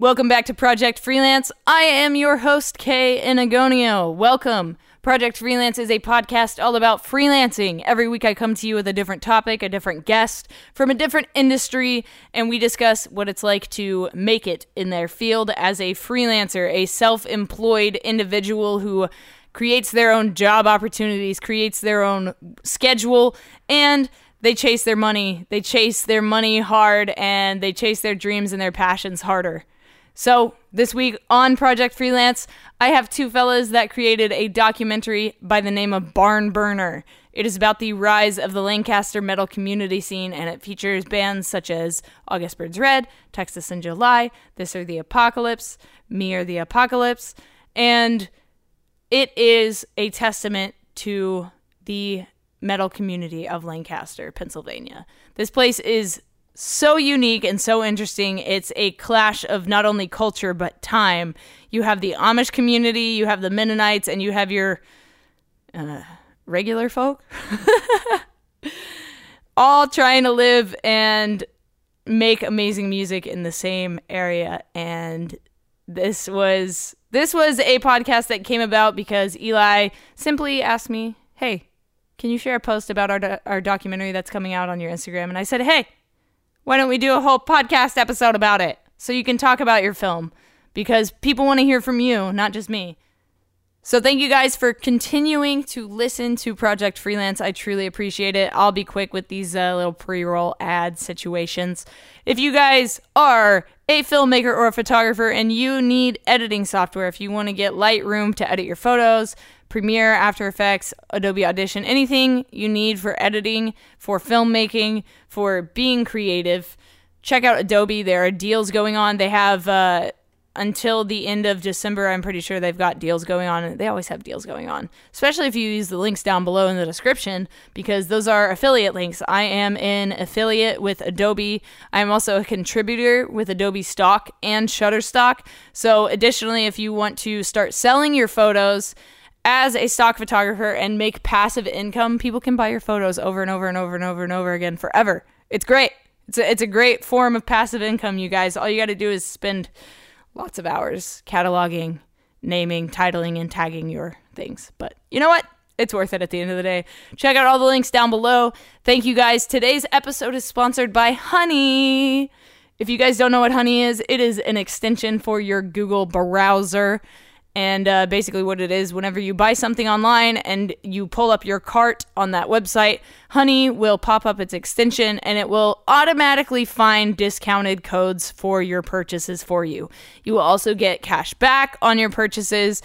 Welcome back to Project Freelance. I am your host, Kay Enagonio. Welcome. Project Freelance is a podcast all about freelancing. Every week I come to you with a different topic, a different guest from a different industry, and we discuss what it's like to make it in their field as a freelancer, a self employed individual who creates their own job opportunities, creates their own schedule, and they chase their money. They chase their money hard and they chase their dreams and their passions harder. So, this week on Project Freelance, I have two fellas that created a documentary by the name of Barn Burner. It is about the rise of the Lancaster metal community scene, and it features bands such as August Burns Red, Texas in July, This or the Apocalypse, Me or the Apocalypse, and it is a testament to the metal community of Lancaster, Pennsylvania. This place is so unique and so interesting. It's a clash of not only culture but time. You have the Amish community, you have the Mennonites, and you have your uh, regular folk. All trying to live and make amazing music in the same area. And this was this was a podcast that came about because Eli simply asked me, "Hey, can you share a post about our do- our documentary that's coming out on your Instagram?" And I said, "Hey, why don't we do a whole podcast episode about it so you can talk about your film because people want to hear from you, not just me." So thank you guys for continuing to listen to Project Freelance. I truly appreciate it. I'll be quick with these uh, little pre-roll ad situations. If you guys are a filmmaker or a photographer and you need editing software, if you want to get Lightroom to edit your photos, Premiere, After Effects, Adobe Audition, anything you need for editing, for filmmaking, for being creative, check out Adobe. There are deals going on. They have uh, until the end of December. I'm pretty sure they've got deals going on. They always have deals going on, especially if you use the links down below in the description because those are affiliate links. I am an affiliate with Adobe. I am also a contributor with Adobe Stock and Shutterstock. So, additionally, if you want to start selling your photos, as a stock photographer and make passive income, people can buy your photos over and over and over and over and over again forever. It's great. It's a, it's a great form of passive income, you guys. All you got to do is spend lots of hours cataloging, naming, titling, and tagging your things. But you know what? It's worth it at the end of the day. Check out all the links down below. Thank you guys. Today's episode is sponsored by Honey. If you guys don't know what Honey is, it is an extension for your Google browser. And uh, basically, what it is, whenever you buy something online and you pull up your cart on that website, Honey will pop up its extension and it will automatically find discounted codes for your purchases for you. You will also get cash back on your purchases.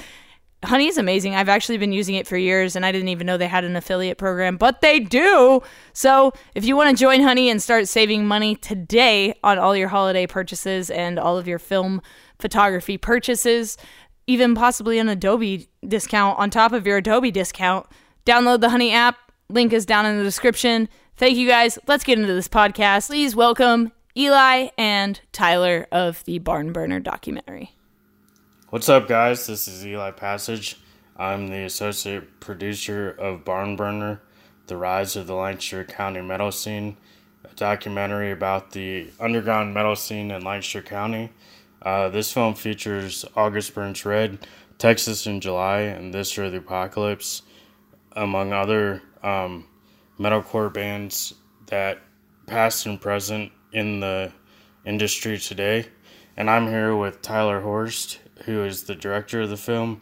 Honey is amazing. I've actually been using it for years and I didn't even know they had an affiliate program, but they do. So, if you want to join Honey and start saving money today on all your holiday purchases and all of your film photography purchases, even possibly an Adobe discount on top of your Adobe discount, download the Honey app. Link is down in the description. Thank you guys. Let's get into this podcast. Please welcome Eli and Tyler of the Barn Burner documentary. What's up, guys? This is Eli Passage. I'm the associate producer of Barn Burner, The Rise of the Lancaster County Metal Scene, a documentary about the underground metal scene in Lancaster County. Uh, this film features August Burns Red, Texas in July, and This or the Apocalypse, among other um, metalcore bands that past and present in the industry today. And I'm here with Tyler Horst, who is the director of the film,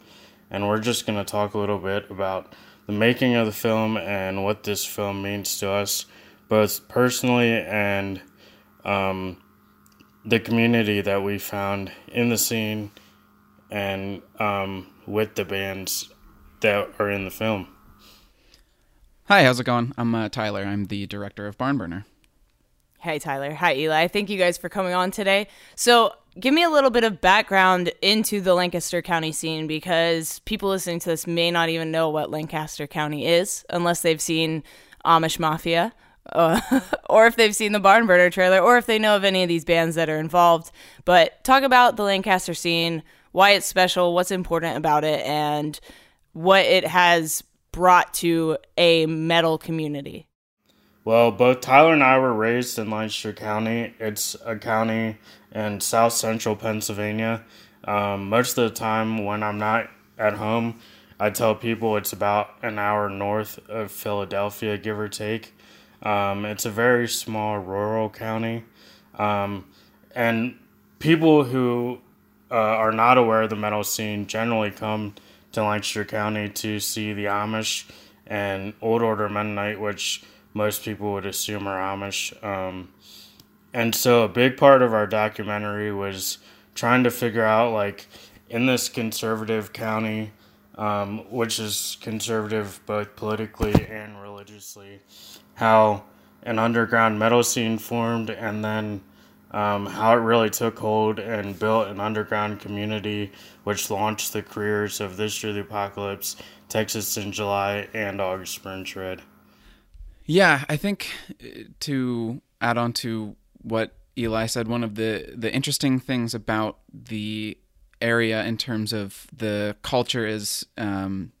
and we're just going to talk a little bit about the making of the film and what this film means to us, both personally and um, the community that we found in the scene and um, with the bands that are in the film. Hi, how's it going? I'm uh, Tyler. I'm the director of Barn Burner. Hey, Tyler. Hi, Eli. Thank you guys for coming on today. So, give me a little bit of background into the Lancaster County scene because people listening to this may not even know what Lancaster County is unless they've seen Amish Mafia uh, or if they've seen the Barn Burner trailer, or if they know of any of these bands that are involved. But talk about the Lancaster scene, why it's special, what's important about it, and what it has brought to a metal community. Well, both Tyler and I were raised in Lancaster County. It's a county in south central Pennsylvania. Um, most of the time, when I'm not at home, I tell people it's about an hour north of Philadelphia, give or take. Um, it's a very small rural county. Um, and people who uh, are not aware of the metal scene generally come to Lancaster County to see the Amish and Old Order Mennonite, which most people would assume are Amish. Um, and so a big part of our documentary was trying to figure out, like, in this conservative county, um, which is conservative both politically and religiously, how an underground metal scene formed and then um, how it really took hold and built an underground community, which launched the careers of This or the Apocalypse, Texas in July, and August Burns Red. Yeah, I think uh, to add on to what Eli said, one of the the interesting things about the area in terms of the culture is um,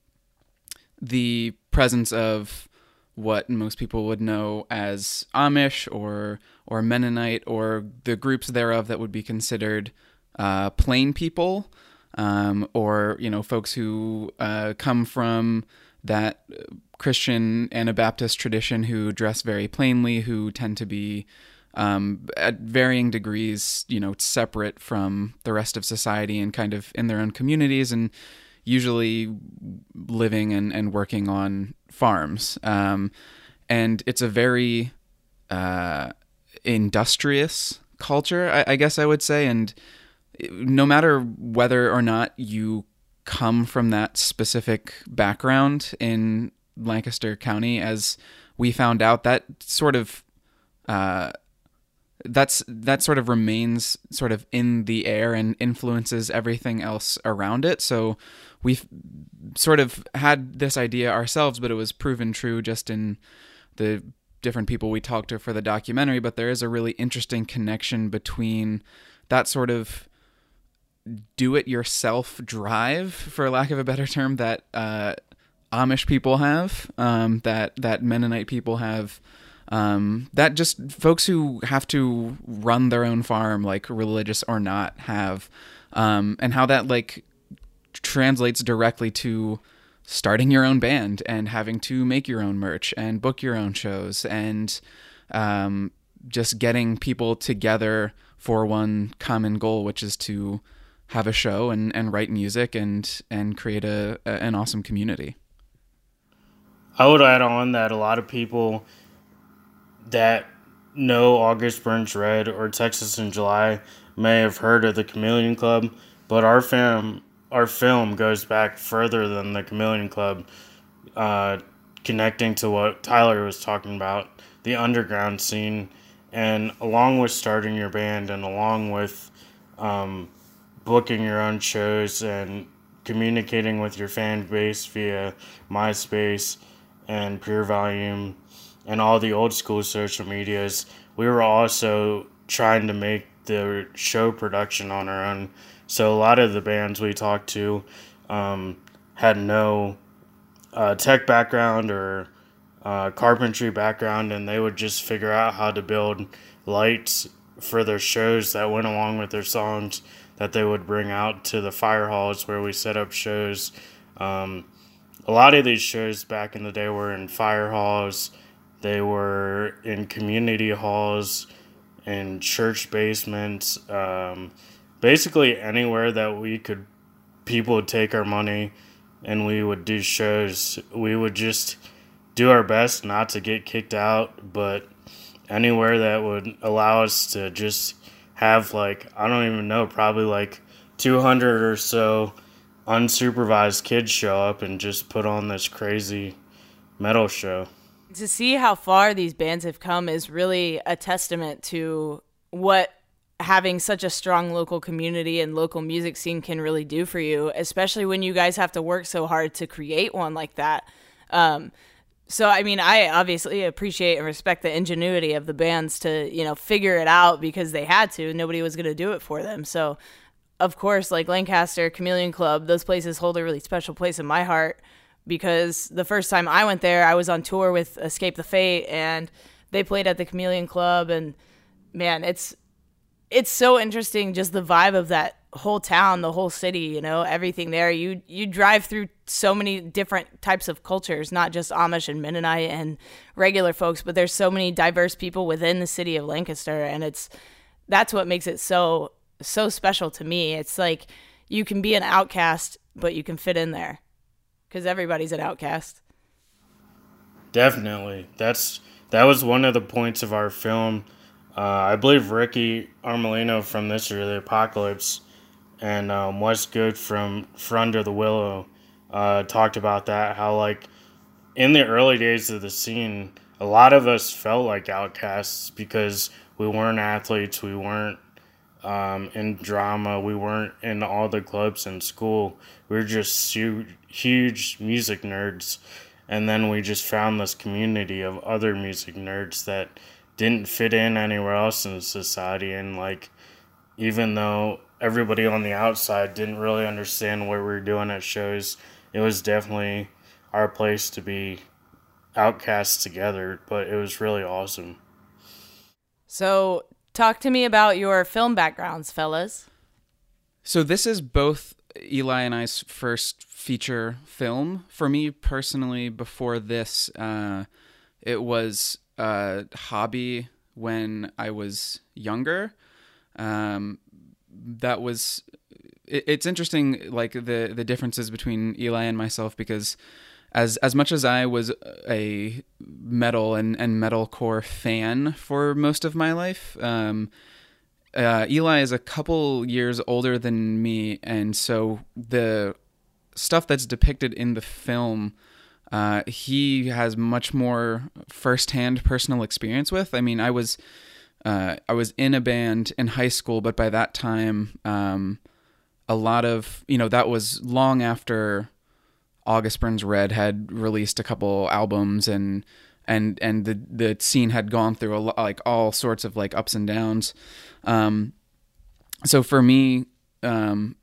the presence of what most people would know as Amish or or Mennonite or the groups thereof that would be considered uh, plain people, um, or you know folks who uh, come from that Christian Anabaptist tradition who dress very plainly, who tend to be um, at varying degrees, you know, separate from the rest of society and kind of in their own communities and usually living and, and working on farms. Um, and it's a very uh, industrious culture, I, I guess I would say. And no matter whether or not you come from that specific background in Lancaster County, as we found out, that sort of uh, that's that sort of remains sort of in the air and influences everything else around it. So we've sort of had this idea ourselves, but it was proven true just in the different people we talked to for the documentary. But there is a really interesting connection between that sort of do it yourself drive, for lack of a better term, that uh, Amish people have, um, that that Mennonite people have. Um, that just folks who have to run their own farm, like religious or not, have, um, and how that like translates directly to starting your own band and having to make your own merch and book your own shows and um, just getting people together for one common goal, which is to have a show and, and write music and and create a, a an awesome community. I would add on that a lot of people that know August Burns Red or Texas in July may have heard of the Chameleon Club, but our film our film goes back further than the Chameleon Club, uh, connecting to what Tyler was talking about, the underground scene, and along with starting your band and along with um, booking your own shows and communicating with your fan base via MySpace and Pure Volume and all the old school social medias, we were also trying to make the show production on our own. So a lot of the bands we talked to um, had no uh, tech background or uh, carpentry background, and they would just figure out how to build lights for their shows that went along with their songs that they would bring out to the fire halls where we set up shows. Um, a lot of these shows back in the day were in fire halls, they were in community halls, in church basements, um, basically anywhere that we could, people would take our money and we would do shows. We would just do our best not to get kicked out, but anywhere that would allow us to just have like I don't even know, probably like 200 or so unsupervised kids show up and just put on this crazy metal show. To see how far these bands have come is really a testament to what having such a strong local community and local music scene can really do for you, especially when you guys have to work so hard to create one like that. Um, so I mean, I obviously appreciate and respect the ingenuity of the bands to you know figure it out because they had to. Nobody was going to do it for them. So, of course, like Lancaster, Chameleon Club, those places hold a really special place in my heart because the first time I went there, I was on tour with Escape the Fate, and they played at the Chameleon Club, and man, it's it's so interesting just the vibe of that whole town, the whole city, you know, everything there. You you drive through so many different types of cultures, not just Amish and Mennonite and regular folks, but there's so many diverse people within the city of Lancaster and it's that's what makes it so so special to me. It's like you can be an outcast, but you can fit in there cuz everybody's an outcast. Definitely. That's that was one of the points of our film. Uh, I believe Ricky Armellino from This or the Apocalypse and um, Wes Good from Under the Willow uh, talked about that. How like in the early days of the scene, a lot of us felt like outcasts because we weren't athletes, we weren't um, in drama, we weren't in all the clubs in school. We were just huge, huge music nerds, and then we just found this community of other music nerds that didn't fit in anywhere else in society, and like even though everybody on the outside didn't really understand what we were doing at shows. It was definitely our place to be outcasts together, but it was really awesome. So, talk to me about your film backgrounds, fellas. So, this is both Eli and I's first feature film. For me personally, before this, uh, it was a hobby when I was younger. Um, that was it, it's interesting like the the differences between Eli and myself because as as much as I was a metal and and metalcore fan for most of my life, um, uh, Eli is a couple years older than me, and so the stuff that's depicted in the film. Uh, he has much more firsthand personal experience with. I mean, I was uh, I was in a band in high school, but by that time, um, a lot of you know that was long after August Burns Red had released a couple albums and and and the the scene had gone through a like all sorts of like ups and downs. Um, so for me, um,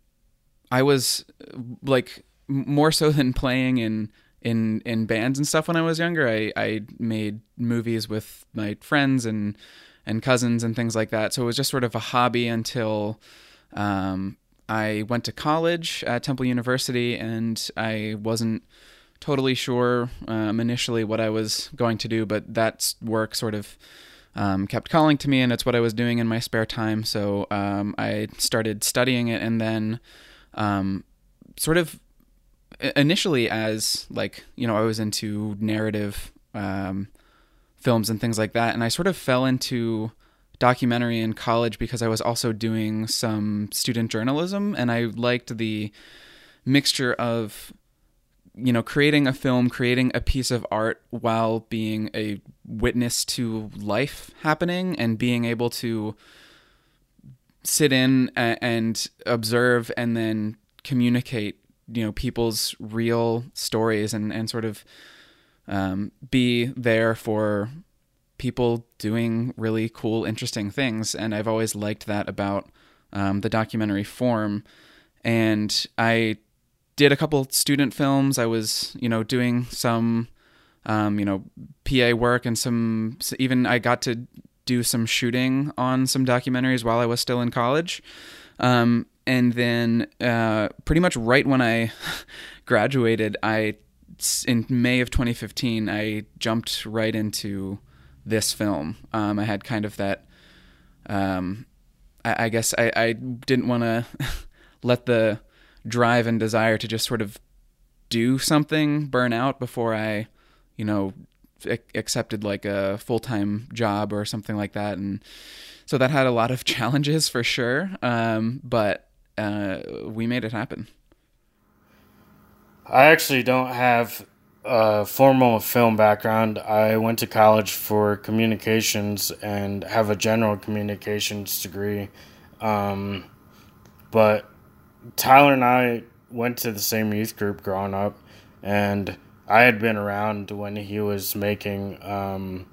I was like more so than playing in in in bands and stuff when I was younger. I I made movies with my friends and and cousins and things like that. So it was just sort of a hobby until um, I went to college at Temple University, and I wasn't totally sure um, initially what I was going to do, but that work sort of um, kept calling to me, and it's what I was doing in my spare time. So um, I started studying it, and then um, sort of initially as like you know I was into narrative um, films and things like that. And I sort of fell into documentary in college because I was also doing some student journalism and I liked the mixture of you know creating a film creating a piece of art while being a witness to life happening and being able to sit in and observe and then communicate you know people's real stories and and sort of um, be there for people doing really cool, interesting things. And I've always liked that about um, the documentary form. And I did a couple student films. I was, you know, doing some, um, you know, PA work and some, even I got to do some shooting on some documentaries while I was still in college. Um, and then uh, pretty much right when I graduated, I in May of 2015, I jumped right into this film. Um, I had kind of that. Um, I, I, guess I, I didn't want to let the drive and desire to just sort of do something burn out before I, you know, accepted like a full time job or something like that, and so that had a lot of challenges for sure. Um, but uh, we made it happen. I actually don't have a formal film background. I went to college for communications and have a general communications degree. Um, but Tyler and I went to the same youth group growing up, and I had been around when he was making um,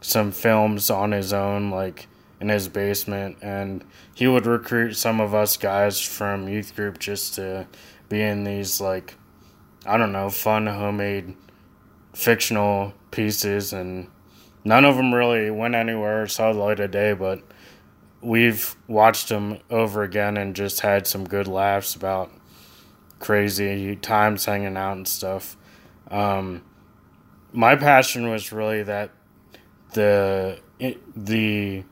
some films on his own, like in his basement, and he would recruit some of us guys from youth group just to be in these like I don't know fun homemade fictional pieces and none of them really went anywhere saw the light of day, but we've watched them over again and just had some good laughs about crazy times hanging out and stuff. Um, my passion was really that the the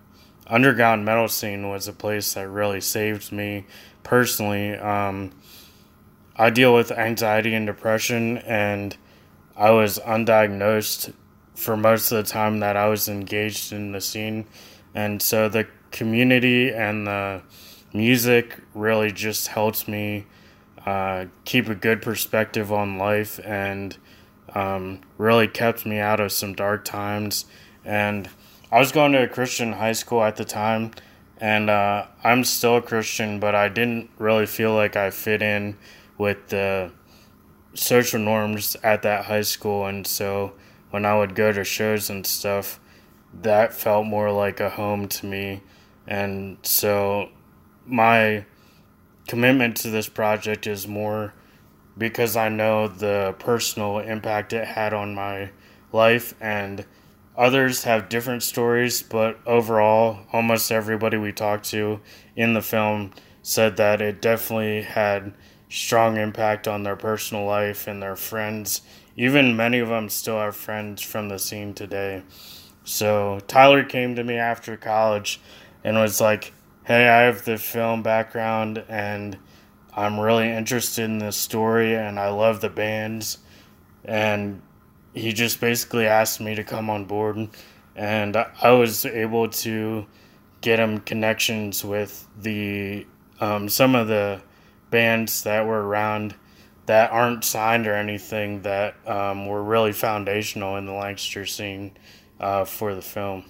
underground metal scene was a place that really saved me personally. Um, I deal with anxiety and depression, and I was undiagnosed for most of the time that I was engaged in the scene. And so the community and the music really just helps me uh, keep a good perspective on life and um, really kept me out of some dark times. And I was going to a Christian high school at the time, and uh, I'm still a Christian, but I didn't really feel like I fit in with the social norms at that high school. And so when I would go to shows and stuff, that felt more like a home to me. And so my commitment to this project is more because I know the personal impact it had on my life and others have different stories but overall almost everybody we talked to in the film said that it definitely had strong impact on their personal life and their friends. Even many of them still have friends from the scene today. So Tyler came to me after college and was like, Hey, I have the film background and I'm really interested in this story and I love the bands. And he just basically asked me to come on board. And I was able to get him connections with the um, some of the bands that were around that aren't signed or anything that um, were really foundational in the Lancaster scene uh, for the film.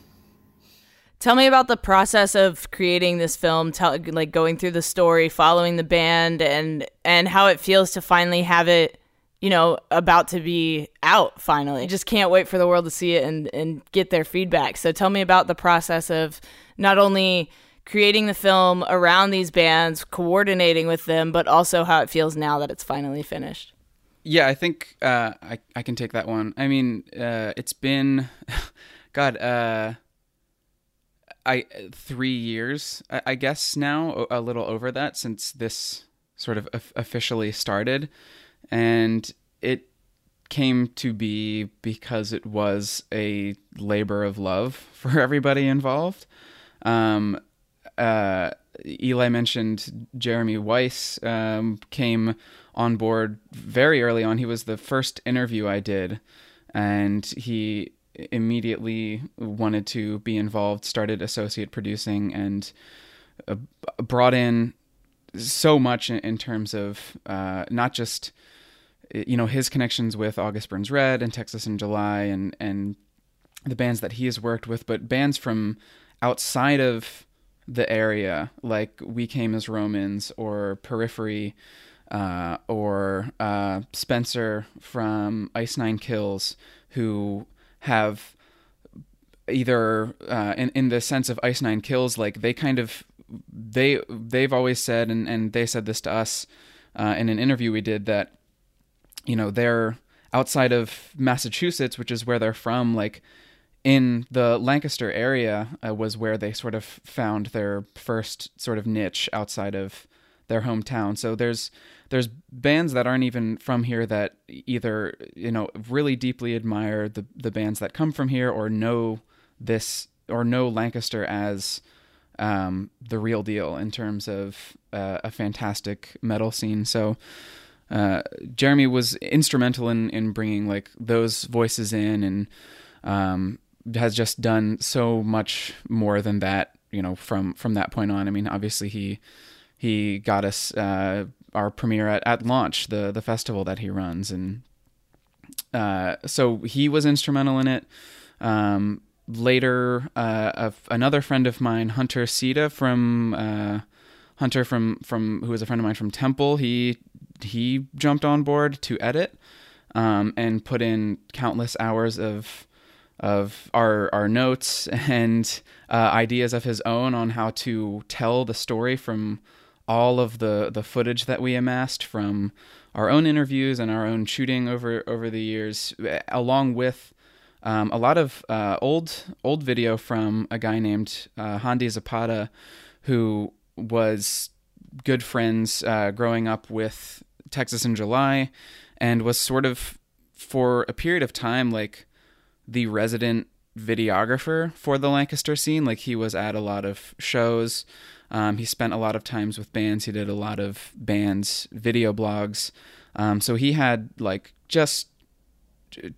Tell me about the process of creating this film, tell, like going through the story, following the band, and and how it feels to finally have it, you know, about to be out finally. Just can't wait for the world to see it and and get their feedback. So tell me about the process of not only creating the film around these bands, coordinating with them, but also how it feels now that it's finally finished. Yeah, I think uh, I I can take that one. I mean, uh, it's been, God, uh, I three years, I, I, guess now, a little over that since this sort of officially started, and it came to be because it was a labor of love for everybody involved. Um, uh, Eli mentioned Jeremy Weiss um, came on board very early on. He was the first interview I did, and he immediately wanted to be involved, started associate producing, and uh, brought in so much in, in terms of uh, not just you know his connections with August Burns Red and Texas in July and and the bands that he has worked with, but bands from outside of the area, like We Came as Romans or Periphery uh, or uh, Spencer from Ice Nine Kills, who have either uh, in in the sense of Ice Nine Kills, like they kind of they they've always said, and and they said this to us uh, in an interview we did that you know they're outside of Massachusetts, which is where they're from, like in the Lancaster area uh, was where they sort of found their first sort of niche outside of their hometown. So there's there's bands that aren't even from here that either you know really deeply admire the the bands that come from here or know this or know Lancaster as um, the real deal in terms of uh, a fantastic metal scene. So. Uh, Jeremy was instrumental in, in bringing like those voices in and um, has just done so much more than that. You know, from from that point on. I mean, obviously he he got us uh, our premiere at, at launch, the the festival that he runs, and uh, so he was instrumental in it. Um, later, uh, another friend of mine, Hunter Sita from uh, Hunter from from who was a friend of mine from Temple, he he jumped on board to edit um, and put in countless hours of of our our notes and uh, ideas of his own on how to tell the story from all of the the footage that we amassed from our own interviews and our own shooting over over the years, along with um, a lot of uh, old old video from a guy named uh, Zapata, who was good friends uh, growing up with Texas in July, and was sort of for a period of time like the resident videographer for the Lancaster scene. Like he was at a lot of shows. Um, he spent a lot of times with bands. He did a lot of bands video blogs. Um, so he had like just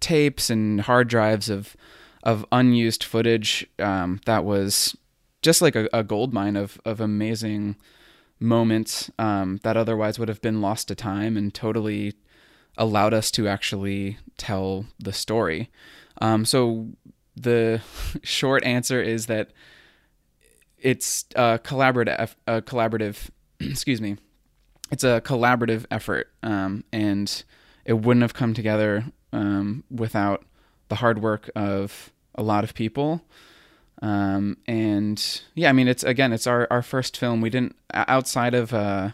tapes and hard drives of of unused footage um, that was just like a, a, gold mine of of amazing moments um, that otherwise would have been lost to time and totally allowed us to actually tell the story. Um, so the short answer is that it's a collaborative, a collaborative, excuse me, it's a collaborative effort, um, and it wouldn't have come together um, without the hard work of a lot of people. Um, and yeah, I mean, it's again, it's our, our first film. We didn't outside of uh,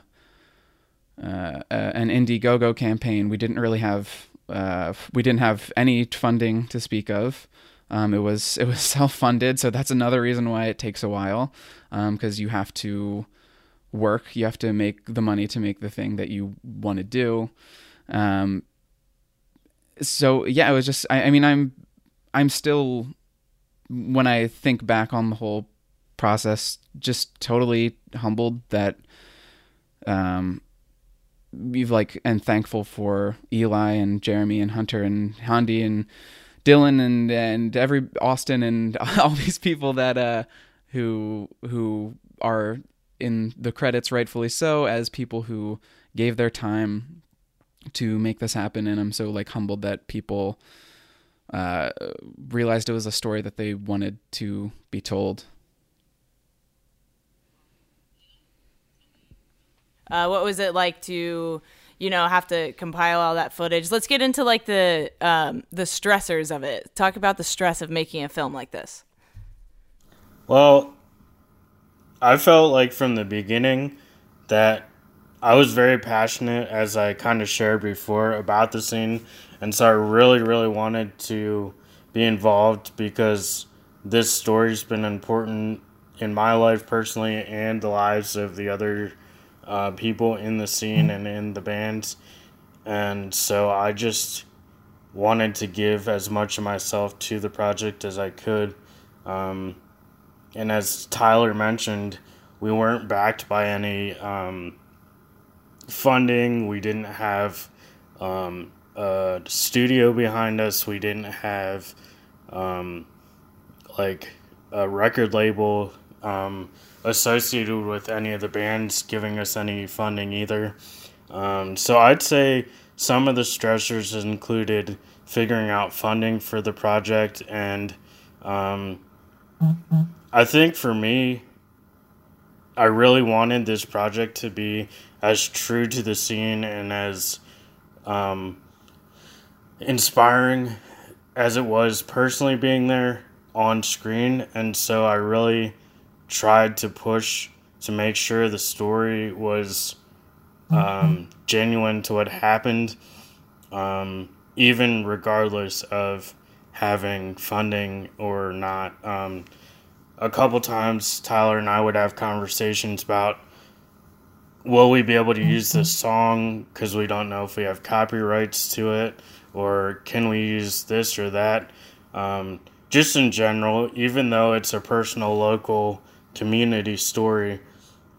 uh, an Indiegogo campaign. We didn't really have uh, we didn't have any funding to speak of. Um, it was it was self funded, so that's another reason why it takes a while, because um, you have to work, you have to make the money to make the thing that you want to do. Um, so yeah, it was just I, I mean I'm I'm still when I think back on the whole process, just totally humbled that um we've like and thankful for Eli and Jeremy and Hunter and Handi and Dylan and and every Austin and all these people that uh who who are in the credits rightfully so as people who gave their time to make this happen and I'm so like humbled that people uh realized it was a story that they wanted to be told. Uh, what was it like to you know have to compile all that footage? Let's get into like the um, the stressors of it. Talk about the stress of making a film like this. Well i felt like from the beginning that i was very passionate as i kind of shared before about the scene. And so i really really wanted to be involved because this story's been important in my life personally and the lives of the other uh, people in the scene and in the bands. And so I just wanted to give as much of myself to the project as I could. Um, and as Tyler mentioned, we weren't backed by any um, funding. We didn't have um, a studio behind us. We didn't have um, like a record label. Associated with any of the bands giving us any funding either. Um, so I'd say some of the stressors included figuring out funding for the project, and um, I think for me, I really wanted this project to be as true to the scene and as um, inspiring as it was personally being there on screen, and so I really tried to push to make sure the story was um, genuine to what happened, um, even regardless of having funding or not. Um, a couple times, Tyler and I would have conversations about will we be able to use this song because we don't know if we have copyrights to it, or can we use this or that. Um, just in general, even though it's a personal, local community story.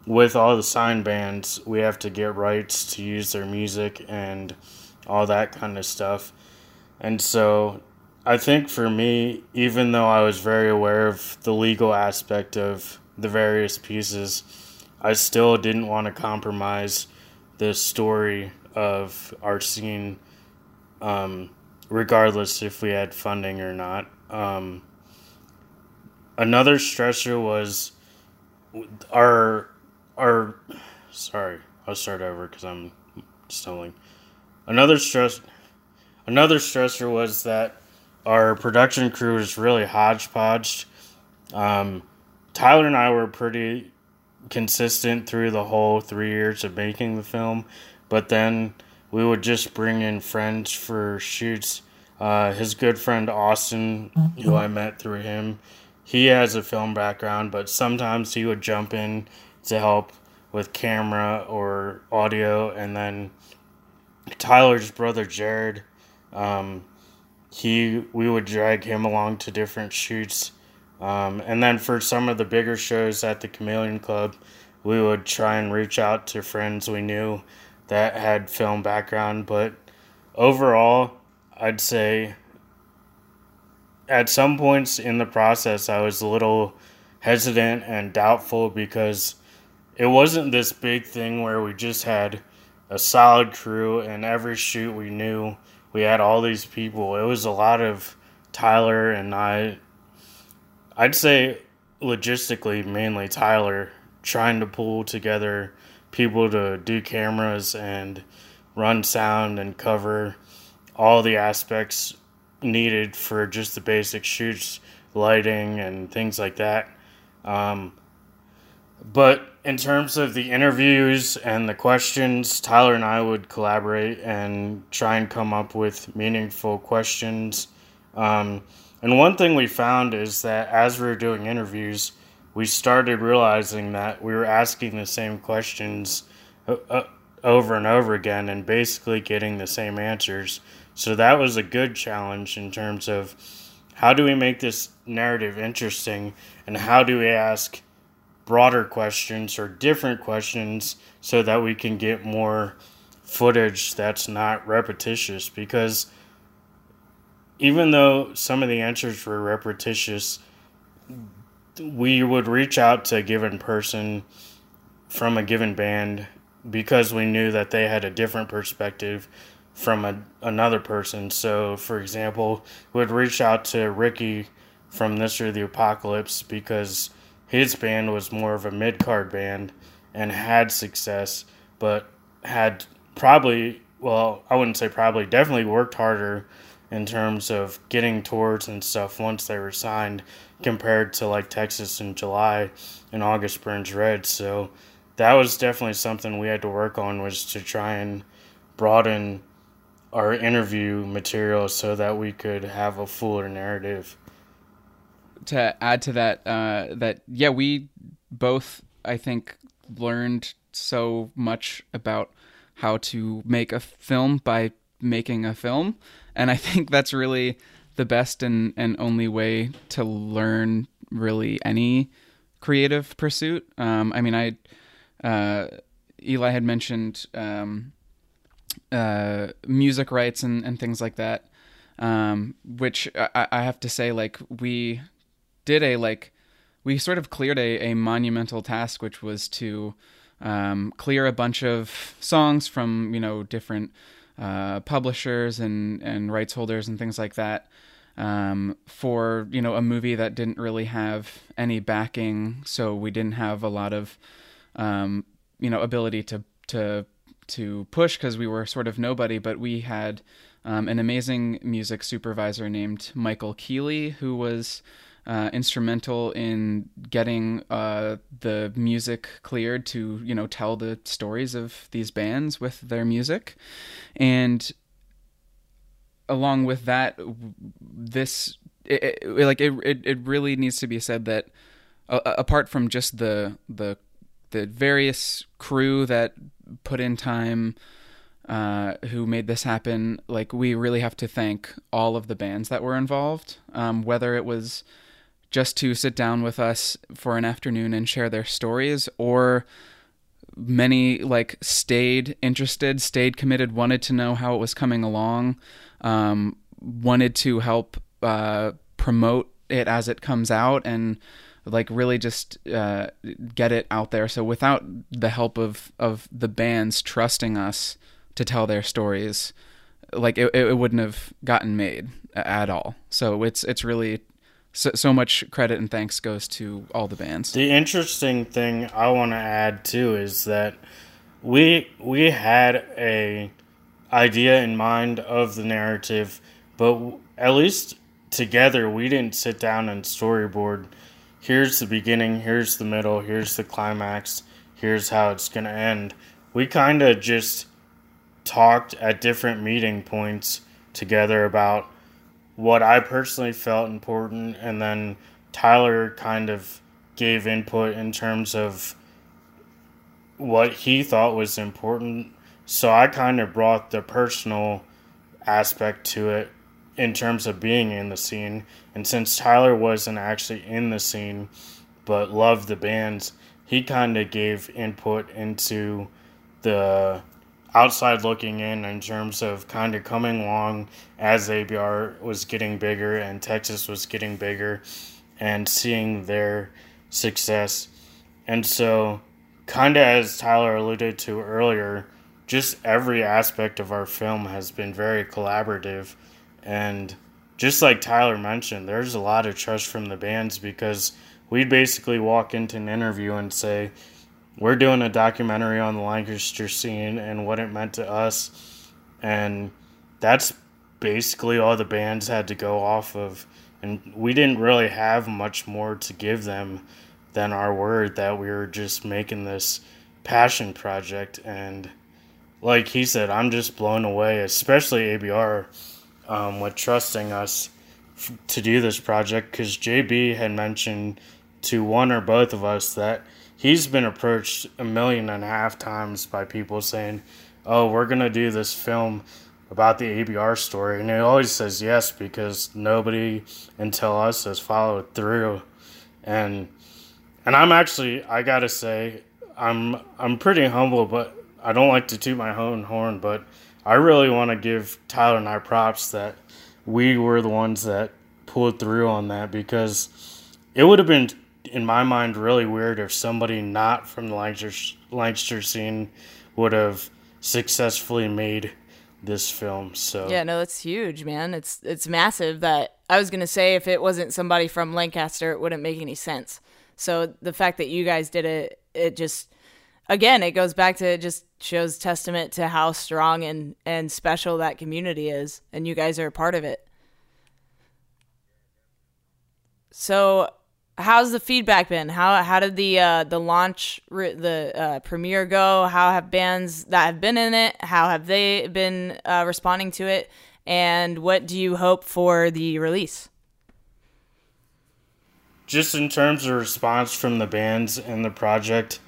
With all the sign bands we have to get rights to use their music and all that kind of stuff. And so i think for me even though i was very aware of the legal aspect of the various pieces i still didn't want to compromise the story of our scene um, regardless if we had funding or not. Um, another stressor was our our sorry, I'll start over because I'm stumbling. Another stress, another stressor was that our production crew was really hodgepodge. Um, Tyler and I were pretty consistent through the whole three years of making the film, but then we would just bring in friends for shoots Uh, his good friend Austin, who I met through him, he has a film background, but sometimes he would jump in to help with camera or audio. And then Tyler's brother Jared, um, he we would drag him along to different shoots. Um, and then for some of the bigger shows at the Chameleon Club, we would try and reach out to friends we knew that had film background. But overall, I'd say at some points in the process, I was a little hesitant and doubtful because it wasn't this big thing where we just had a solid crew and every shoot we knew we had all these people. It was a lot of Tyler and I. I'd say logistically, mainly Tyler, trying to pull together people to do cameras and run sound and cover all the aspects needed for just the basic shoots, lighting, and things like that. Um, but in terms of the interviews and the questions, Tyler and I would collaborate and try and come up with meaningful questions. Um, and one thing we found is that as we were doing interviews, we started realizing that we were asking the same questions uh, uh, over and over again and basically getting the same answers. So that was a good challenge in terms of how do we make this narrative interesting and how do we ask broader questions or different questions so that we can get more footage that's not repetitious? Because even though some of the answers were repetitious we would reach out to a given person from a given band because we knew that they had a different perspective from a, another person. So, for example, would reach out to Ricky from This or the Apocalypse because his band was more of a mid card band and had success, but had probably, well, I wouldn't say probably, definitely worked harder in terms of getting tours and stuff once they were signed compared to like Texas in July and August Burns Red. So that was definitely something we had to work on was to try and broaden our interview material so that we could have a fuller narrative. To add to that, uh, that yeah, we both I think learned so much about how to make a film by making a film, and I think that's really the best and, and only way to learn really any creative pursuit. Um, I mean, I uh, Eli had mentioned um, uh, music rights and, and things like that. Um, which I, I have to say, like we did a like we sort of cleared a, a monumental task, which was to um, clear a bunch of songs from you know different uh, publishers and and rights holders and things like that um, for you know a movie that didn't really have any backing, so we didn't have a lot of um, you know ability to to to push because we were sort of nobody, but we had um, an amazing music supervisor named Michael Keeley who was uh, instrumental in getting uh, the music cleared to you know tell the stories of these bands with their music, and along with that, this it, it, like it, it really needs to be said that uh, apart from just the the the various crew that put in time uh, who made this happen. Like we really have to thank all of the bands that were involved, um, whether it was just to sit down with us for an afternoon and share their stories, or many like stayed interested, stayed committed, wanted to know how it was coming along, um, wanted to help uh, promote it as it comes out, and like really just uh, get it out there. So without the help of of the bands trusting us to tell their stories, like it, it wouldn't have gotten made at all. So it's it's really so, so much credit and thanks goes to all the bands. The interesting thing I want to add too is that we we had a idea in mind of the narrative, but at least together we didn't sit down and storyboard here's the beginning, here's the middle, here's the climax, here's how it's going to end. We kind of just talked at different meeting points together about what I personally felt important, and then Tyler kind of gave input in terms of what he thought was important. So I kind of brought the personal aspect to it in terms of being in the scene. And since Tyler wasn't actually in the scene but loved the bands, he kind of gave input into the outside looking in in terms of kind of coming along as ABR was getting bigger and Texas was getting bigger and seeing their success. And so, kind of as Tyler alluded to earlier, just every aspect of our film has been very collaborative. And just like Tyler mentioned, there's a lot of trust from the bands because we'd basically walk into an interview and say, We're doing a documentary on the Lancaster scene and what it meant to us. And that's basically all the bands had to go off of. And we didn't really have much more to give them than our word that we were just making this passion project. And like he said, I'm just blown away, especially ABR, um, with trusting us f- to do this project because JB had mentioned to one or both of us that he's been approached a million and a half times by people saying, "Oh, we're gonna do this film about the ABR story," and he always says yes because nobody until us has followed through, and and I'm actually I gotta say I'm I'm pretty humble, but I don't like to toot my own horn, but I really want to give Tyler and I props that we were the ones that pulled through on that because it would have been in my mind really weird if somebody not from the Lancaster, Lancaster scene would have successfully made this film. So yeah, no, that's huge, man. It's it's massive. That I was gonna say if it wasn't somebody from Lancaster, it wouldn't make any sense. So the fact that you guys did it, it just again, it goes back to just shows testament to how strong and and special that community is, and you guys are a part of it. So how's the feedback been? How how did the uh, the launch the uh, premiere go? How have bands that have been in it? How have they been uh, responding to it? And what do you hope for the release? Just in terms of response from the bands and the project,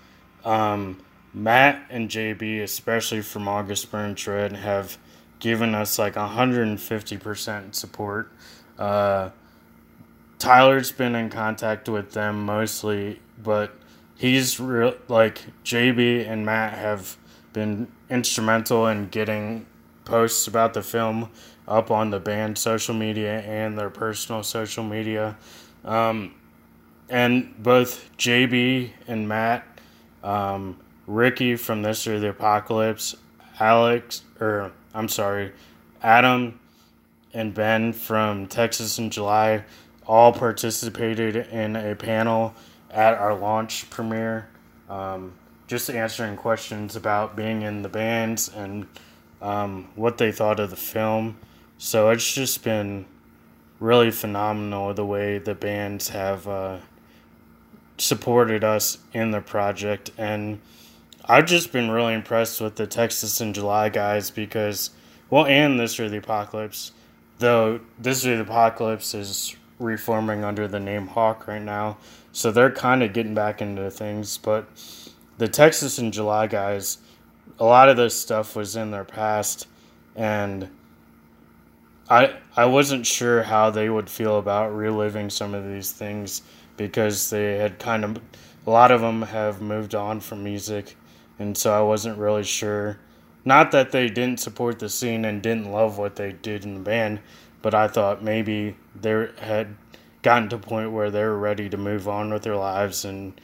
um, Matt and JB, especially from August Burns Red, have given us like 150% support. Uh, Tyler's been in contact with them mostly, but he's real like JB and Matt have been instrumental in getting posts about the film up on the band social media and their personal social media. Um, and both JB and Matt, um, Ricky from This or the Apocalypse, Alex, or I'm sorry, Adam and Ben from Texas in July all participated in a panel at our launch premiere, um, just answering questions about being in the bands and um, what they thought of the film. So it's just been really phenomenal the way the bands have uh, supported us in the project. And I've just been really impressed with the Texas in July guys because, well, and This or the Apocalypse, though This or the Apocalypse is reforming under the name Hawk right now. So they're kind of getting back into things. But the Texas in July guys, a lot of this stuff was in their past. And I I wasn't sure how they would feel about reliving some of these things because they had kind of a lot of them have moved on from music and so I wasn't really sure not that they didn't support the scene and didn't love what they did in the band but I thought maybe they had gotten to a point where they were ready to move on with their lives and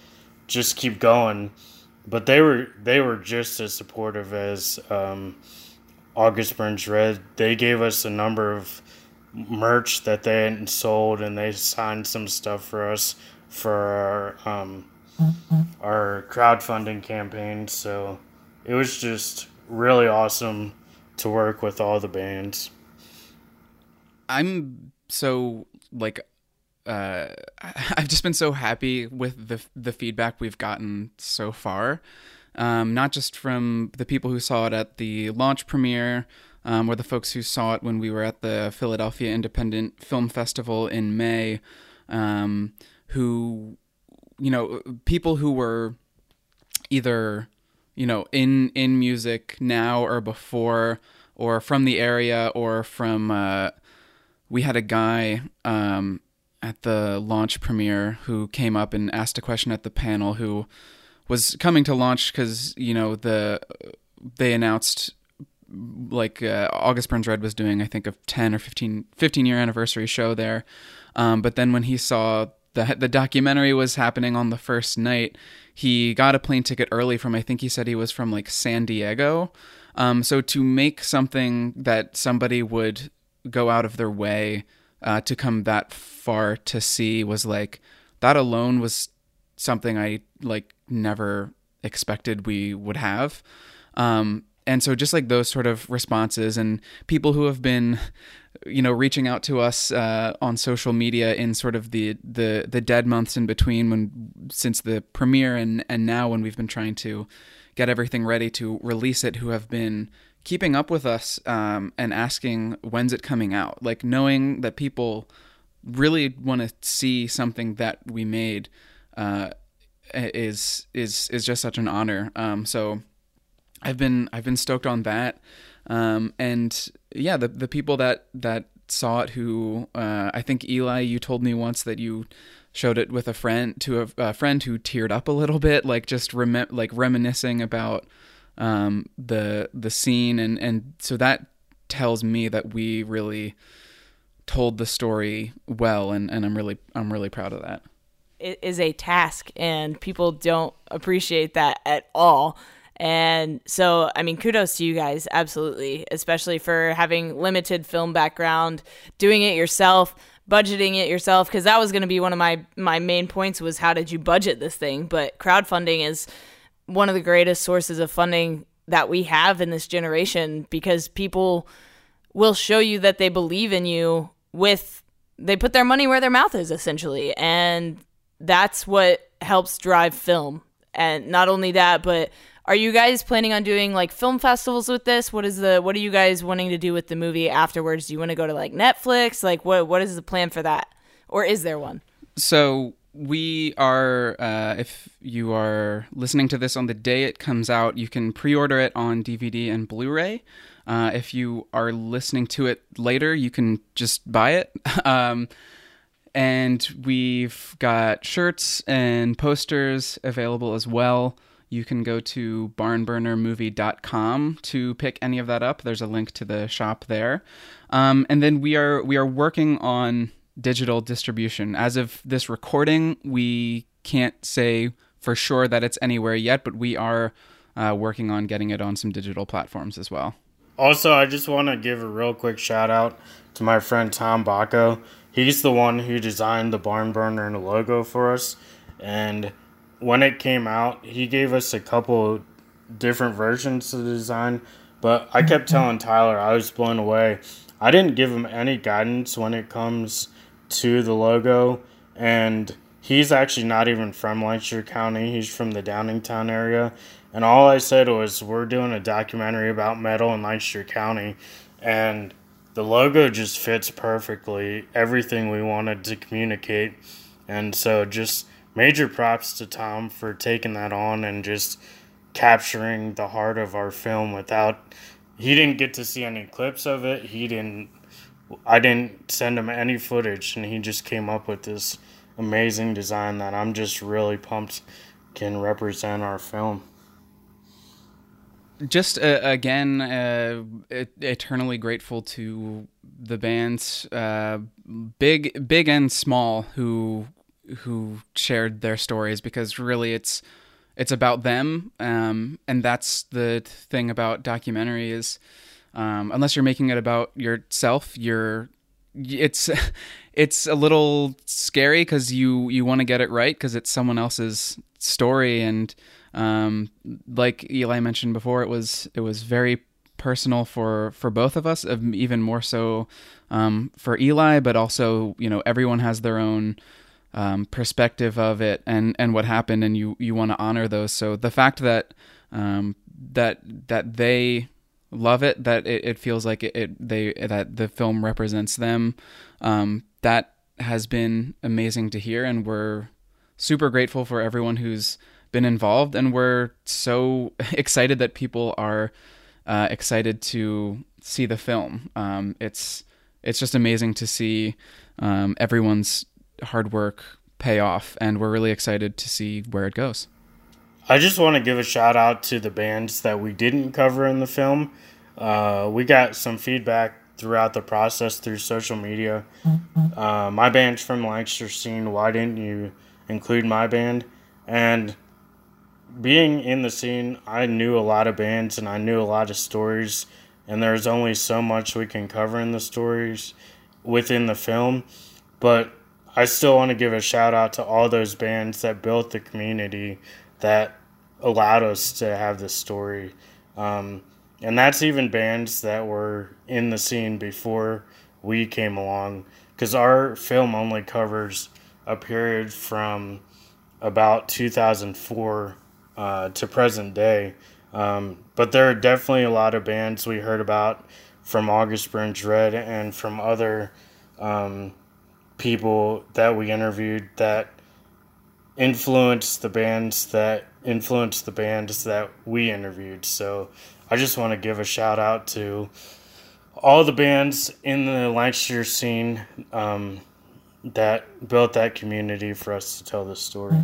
just keep going. But they were they were just as supportive as um, August Burns Red. They gave us a number of merch that they hadn't sold, and they signed some stuff for us for our um, our crowdfunding campaign. So it was just really awesome to work with all the bands. I'm so like uh, I've just been so happy with the the feedback we've gotten so far. Um, not just from the people who saw it at the launch premiere, um, were the folks who saw it when we were at the Philadelphia Independent Film Festival in May, um, who, you know, people who were either, you know, in in music now or before, or from the area, or from. Uh, we had a guy um, at the launch premiere who came up and asked a question at the panel who was coming to launch because you know the they announced like uh, August Burns Red was doing I think a 10 or 15 15 year anniversary show there um, but then when he saw the the documentary was happening on the first night he got a plane ticket early from I think he said he was from like San Diego um, so to make something that somebody would go out of their way uh, to come that far to see was like that alone was something I like never expected we would have. Um, and so just like those sort of responses and people who have been you know reaching out to us uh, on social media in sort of the the the dead months in between when since the premiere and and now when we've been trying to get everything ready to release it who have been keeping up with us um, and asking when's it coming out? Like knowing that people really want to see something that we made uh, is is is just such an honor. Um, so i've been i've been stoked on that um, and yeah the the people that that saw it who uh, i think eli you told me once that you showed it with a friend to a, a friend who teared up a little bit like just rem- like reminiscing about um, the the scene, and and so that tells me that we really told the story well, and and I'm really I'm really proud of that. It is a task, and people don't appreciate that at all. And so, I mean, kudos to you guys, absolutely, especially for having limited film background, doing it yourself, budgeting it yourself, because that was going to be one of my my main points was how did you budget this thing? But crowdfunding is one of the greatest sources of funding that we have in this generation because people will show you that they believe in you with they put their money where their mouth is essentially and that's what helps drive film and not only that but are you guys planning on doing like film festivals with this? What is the what are you guys wanting to do with the movie afterwards? Do you want to go to like netflix? Like what what is the plan for that? Or is there one? So we are uh, if you are listening to this on the day it comes out you can pre-order it on dvd and blu-ray. Uh, if you are listening to it later you can just buy it. Um, and we've got shirts and posters available as well you can go to barnburnermovie.com to pick any of that up there's a link to the shop there um, and then we are we are working on digital distribution. As of this recording, we can't say for sure that it's anywhere yet, but we are uh, working on getting it on some digital platforms as well. Also, I just want to give a real quick shout out to my friend Tom Bacco. He's the one who designed the barn burner and the logo for us. And when it came out, he gave us a couple different versions of the design. But I kept mm-hmm. telling Tyler I was blown away. I didn't give him any guidance when it comes to the logo, and he's actually not even from Lancaster County. He's from the Downingtown area. And all I said was, we're doing a documentary about metal in Lancaster County. And the logo just fits perfectly everything we wanted to communicate. And so, just major props to Tom for taking that on and just capturing the heart of our film without. He didn't get to see any clips of it. He didn't I didn't send him any footage, and he just came up with this amazing design that I'm just really pumped can represent our film. Just uh, again, uh, eternally grateful to the bands, uh, big, big and small, who who shared their stories because really it's it's about them, um, and that's the thing about documentary is um, unless you're making it about yourself, you're it's it's a little scary because you you want to get it right because it's someone else's story and um, like Eli mentioned before, it was it was very personal for for both of us, even more so um, for Eli, but also you know everyone has their own um, perspective of it and and what happened, and you you want to honor those. So the fact that um, that that they love it that it, it feels like it, it, they that the film represents them um, that has been amazing to hear and we're super grateful for everyone who's been involved and we're so excited that people are uh, excited to see the film um, it's it's just amazing to see um, everyone's hard work pay off and we're really excited to see where it goes I just want to give a shout out to the bands that we didn't cover in the film. Uh, we got some feedback throughout the process through social media. Uh, my band's from the Lancaster scene. Why didn't you include my band? And being in the scene, I knew a lot of bands and I knew a lot of stories. And there's only so much we can cover in the stories within the film. But I still want to give a shout out to all those bands that built the community that allowed us to have this story. Um, and that's even bands that were in the scene before we came along, because our film only covers a period from about 2004 uh, to present day. Um, but there are definitely a lot of bands we heard about from August Burns Red and from other um, people that we interviewed that influenced the bands that influenced the bands that we interviewed. So I just want to give a shout out to all the bands in the Lancaster scene um, that built that community for us to tell this story.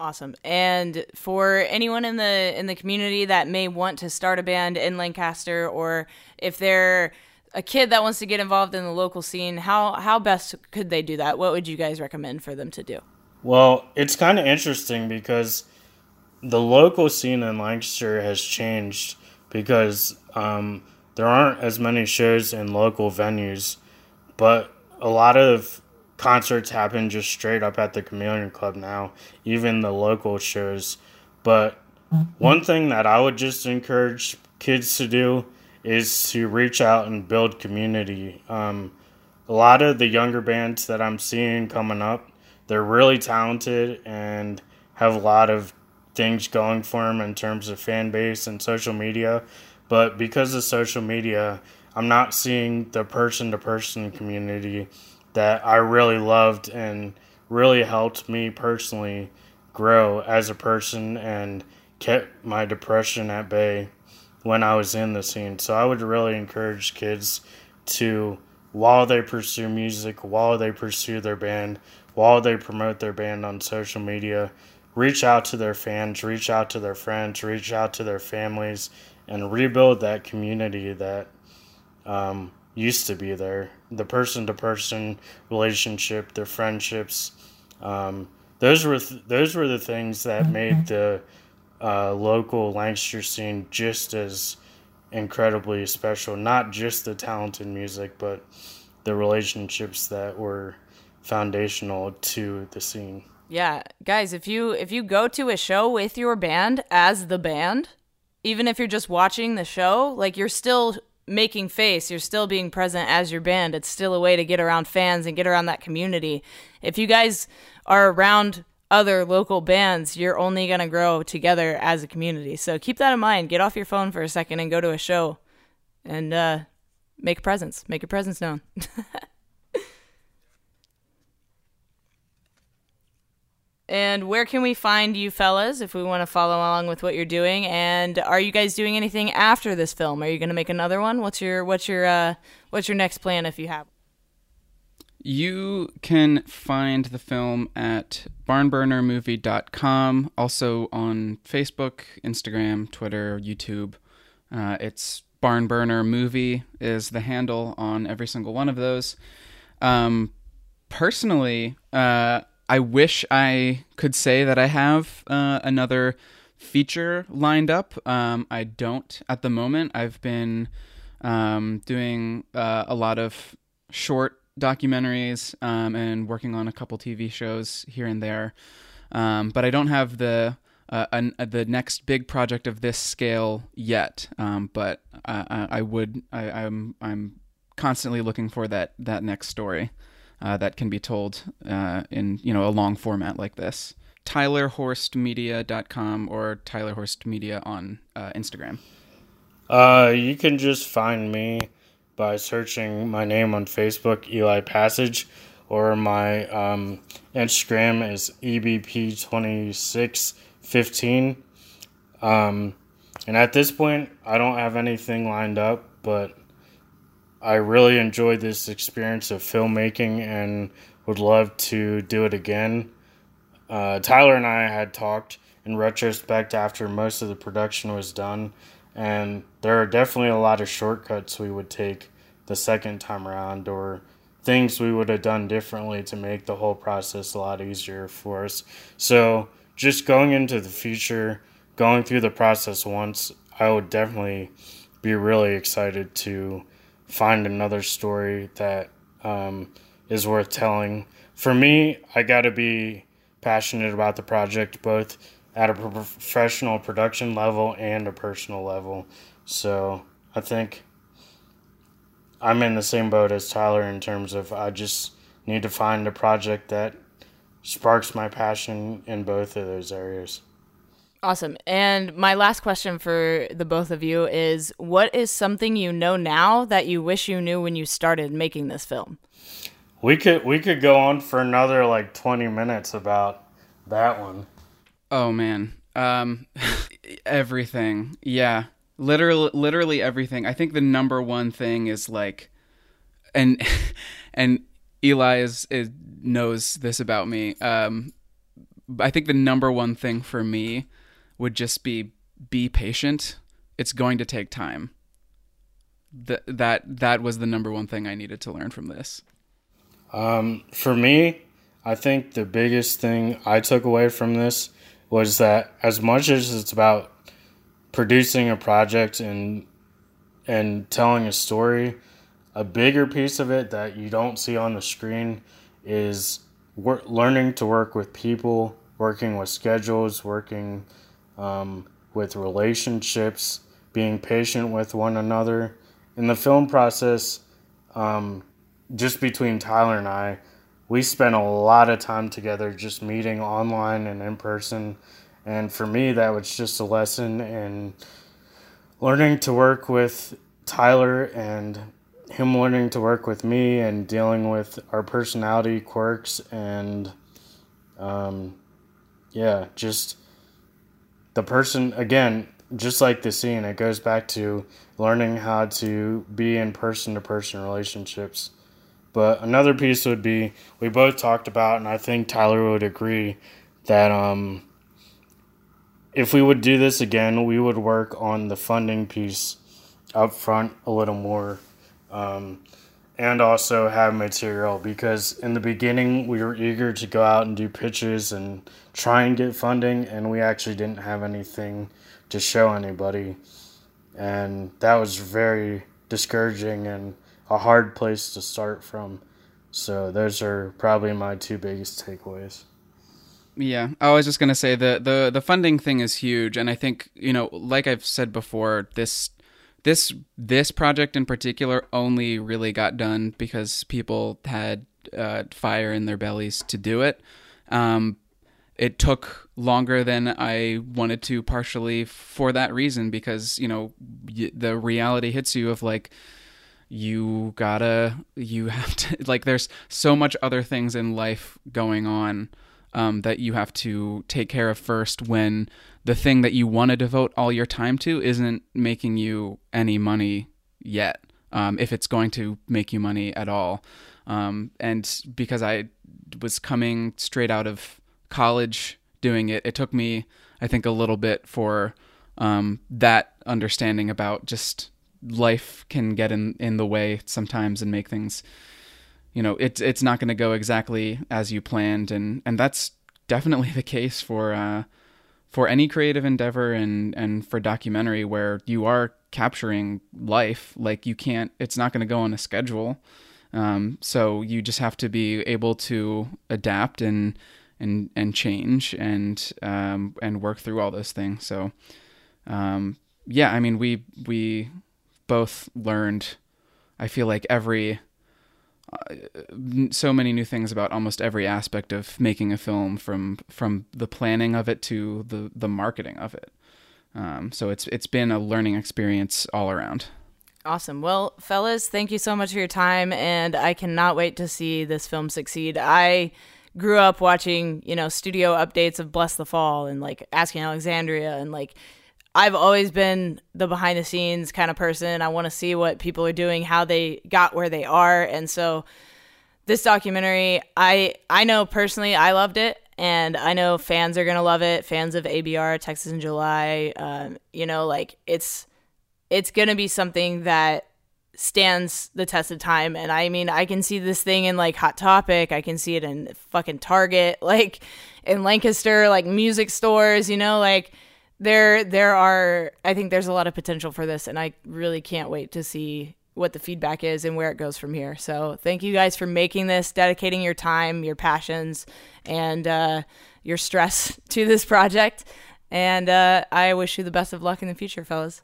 Awesome. And for anyone in the in the community that may want to start a band in Lancaster or if they're a kid that wants to get involved in the local scene, how how best could they do that? What would you guys recommend for them to do? Well, it's kind of interesting because the local scene in Lancaster has changed because um, there aren't as many shows in local venues, but a lot of concerts happen just straight up at the Chameleon club now, even the local shows. But one thing that I would just encourage kids to do is to reach out and build community. Um, a lot of the younger bands that I'm seeing coming up, they're really talented and have a lot of things going for them in terms of fan base and social media. But because of social media, I'm not seeing the person to person community that I really loved and really helped me personally grow as a person and kept my depression at bay when I was in the scene. So I would really encourage kids to, while they pursue music, while they pursue their band, while they promote their band on social media, reach out to their fans, reach out to their friends, reach out to their families, and rebuild that community that um, used to be there. The person to person relationship, their friendships. Um, those were th- those were the things that made the uh, local Lancaster scene just as incredibly special. Not just the talented music, but the relationships that were foundational to the scene. Yeah, guys, if you if you go to a show with your band as the band, even if you're just watching the show, like you're still making face, you're still being present as your band. It's still a way to get around fans and get around that community. If you guys are around other local bands, you're only going to grow together as a community. So keep that in mind. Get off your phone for a second and go to a show and uh, make a presence, make your presence known. and where can we find you fellas if we want to follow along with what you're doing? And are you guys doing anything after this film? Are you going to make another one? What's your what's your uh, what's your next plan if you have? You can find the film at barnburnermovie.com, also on Facebook, Instagram, Twitter, YouTube. Uh, it's Barnburner Movie is the handle on every single one of those. Um, personally, uh, I wish I could say that I have uh, another feature lined up. Um, I don't at the moment. I've been um, doing uh, a lot of short documentaries um, and working on a couple TV shows here and there. Um, but I don't have the uh, an, uh, the next big project of this scale yet. Um, but I, I would I, I'm I'm constantly looking for that that next story uh, that can be told uh, in you know a long format like this. TylerHorstMedia.com or TylerHorstMedia on uh, Instagram. You can just find me by searching my name on Facebook, Eli Passage, or my um, Instagram is EBP2615. Um, and at this point, I don't have anything lined up, but I really enjoyed this experience of filmmaking and would love to do it again. Uh, Tyler and I had talked in retrospect after most of the production was done, and there are definitely a lot of shortcuts we would take the second time around or things we would have done differently to make the whole process a lot easier for us. So, just going into the future, going through the process once, I would definitely be really excited to find another story that um, is worth telling. For me, I got to be passionate about the project both at a professional production level and a personal level. So I think I'm in the same boat as Tyler in terms of I just need to find a project that sparks my passion in both of those areas. Awesome. And my last question for the both of you is what is something you know now that you wish you knew when you started making this film? We could we could go on for another like 20 minutes about that one. Oh man. Um everything. Yeah. Literally literally everything. I think the number one thing is like and and Eli is, is knows this about me. Um I think the number one thing for me would just be be patient. It's going to take time. That that that was the number one thing I needed to learn from this. Um, for me, I think the biggest thing I took away from this was that as much as it's about producing a project and and telling a story, a bigger piece of it that you don't see on the screen is learning to work with people, working with schedules, working um, with relationships, being patient with one another. In the film process, um, just between Tyler and I, we spent a lot of time together just meeting online and in person. And for me, that was just a lesson in learning to work with Tyler and him learning to work with me and dealing with our personality quirks and um, yeah, just the person again just like the scene it goes back to learning how to be in person to person relationships but another piece would be we both talked about and i think tyler would agree that um, if we would do this again we would work on the funding piece up front a little more um, and also have material. Because in the beginning we were eager to go out and do pitches and try and get funding and we actually didn't have anything to show anybody. And that was very discouraging and a hard place to start from so those are probably my two biggest takeaways yeah, I was just gonna say the the the funding thing is huge, and I think you know, like I've said before, this this this project in particular only really got done because people had uh, fire in their bellies to do it. Um, it took longer than I wanted to, partially for that reason, because you know the reality hits you of like you gotta you have to like there's so much other things in life going on um, that you have to take care of first when the thing that you want to devote all your time to isn't making you any money yet, um, if it's going to make you money at all. Um, and because I was coming straight out of college doing it, it took me, I think, a little bit for um, that understanding about just life can get in, in the way sometimes and make things you know it's it's not going to go exactly as you planned. And and that's definitely the case for uh, for any creative endeavor and and for documentary where you are capturing life. Like you can't it's not going to go on a schedule. Um, so you just have to be able to adapt and and and change and um, and work through all those things. So um, yeah i mean we we both learned i feel like every uh, so many new things about almost every aspect of making a film from from the planning of it to the the marketing of it Um, so it's it's been a learning experience all around. Awesome. Well, fellas, thank you so much for your time, and I cannot wait to see this film succeed. I grew up watching, you know, studio updates of Blessthefall and like Asking Alexandria, and like I've always been the behind the scenes kind of person. I want to see what people are doing, how they got where they are, and so this documentary, I I know personally, I loved it and I know fans are gonna love it. Fans of ABR, Texas in July, um, you know, like it's it's gonna be something that stands the test of time. And I mean, I can see this thing in like Hot Topic. I can see it in fucking Target, like in Lancaster, like music stores. You know, like there there are. I think there's a lot of potential for this, and I really can't wait to see what the feedback is and where it goes from here. So thank you guys for making this, dedicating your time, your passions, and uh, your stress to this project. And uh, I wish you the best of luck in the future, fellas.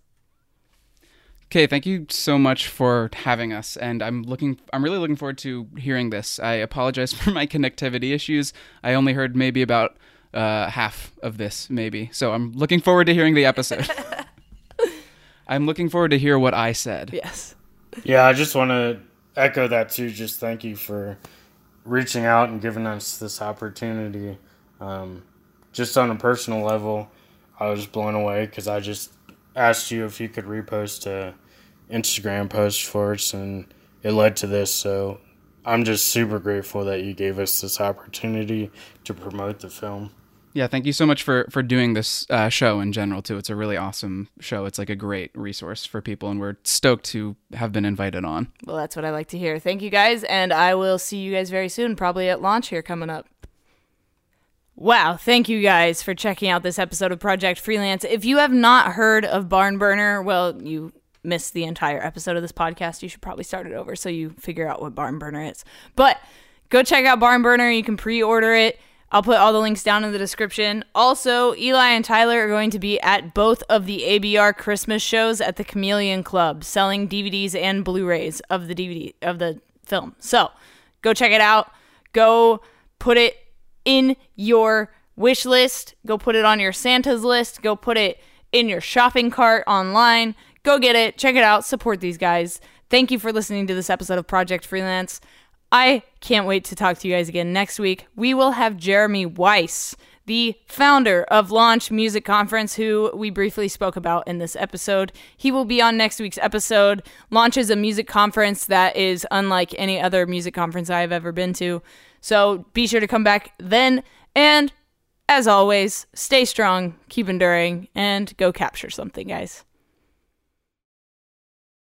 Okay, thank you so much for having us, and I'm looking. I'm really looking forward to hearing this. I apologize for my connectivity issues. I only heard maybe about uh, half of this, maybe. So I'm looking forward to hearing the episode. I'm looking forward to hear what I said. Yes. Yeah, I just want to echo that too. Just thank you for reaching out and giving us this opportunity. Um, just on a personal level, I was blown away because I just asked you if you could repost a Instagram post for us, and it led to this. So I'm just super grateful that you gave us this opportunity to promote the film. Yeah, thank you so much for for doing this uh, show in general too. It's a really awesome show. It's like a great resource for people, and we're stoked to have been invited on. Well, that's what I like to hear. Thank you guys, and I will see you guys very soon, probably at launch here coming up. Wow, thank you guys for checking out this episode of Project Freelance. If you have not heard of Barn Burner, well, you missed the entire episode of this podcast. You should probably start it over so you figure out what Barn Burner is. But go check out Barn Burner. You can pre order it. I'll put all the links down in the description. Also, Eli and Tyler are going to be at both of the ABR Christmas shows at the Chameleon Club, selling DVDs and Blu-rays of the DVD of the film. So, go check it out. Go put it in your wish list. Go put it on your Santa's list. Go put it in your shopping cart online. Go get it. Check it out. Support these guys. Thank you for listening to this episode of Project Freelance. I can't wait to talk to you guys again next week. We will have Jeremy Weiss, the founder of Launch Music Conference, who we briefly spoke about in this episode. He will be on next week's episode. Launch is a music conference that is unlike any other music conference I have ever been to. So be sure to come back then. And as always, stay strong, keep enduring, and go capture something, guys.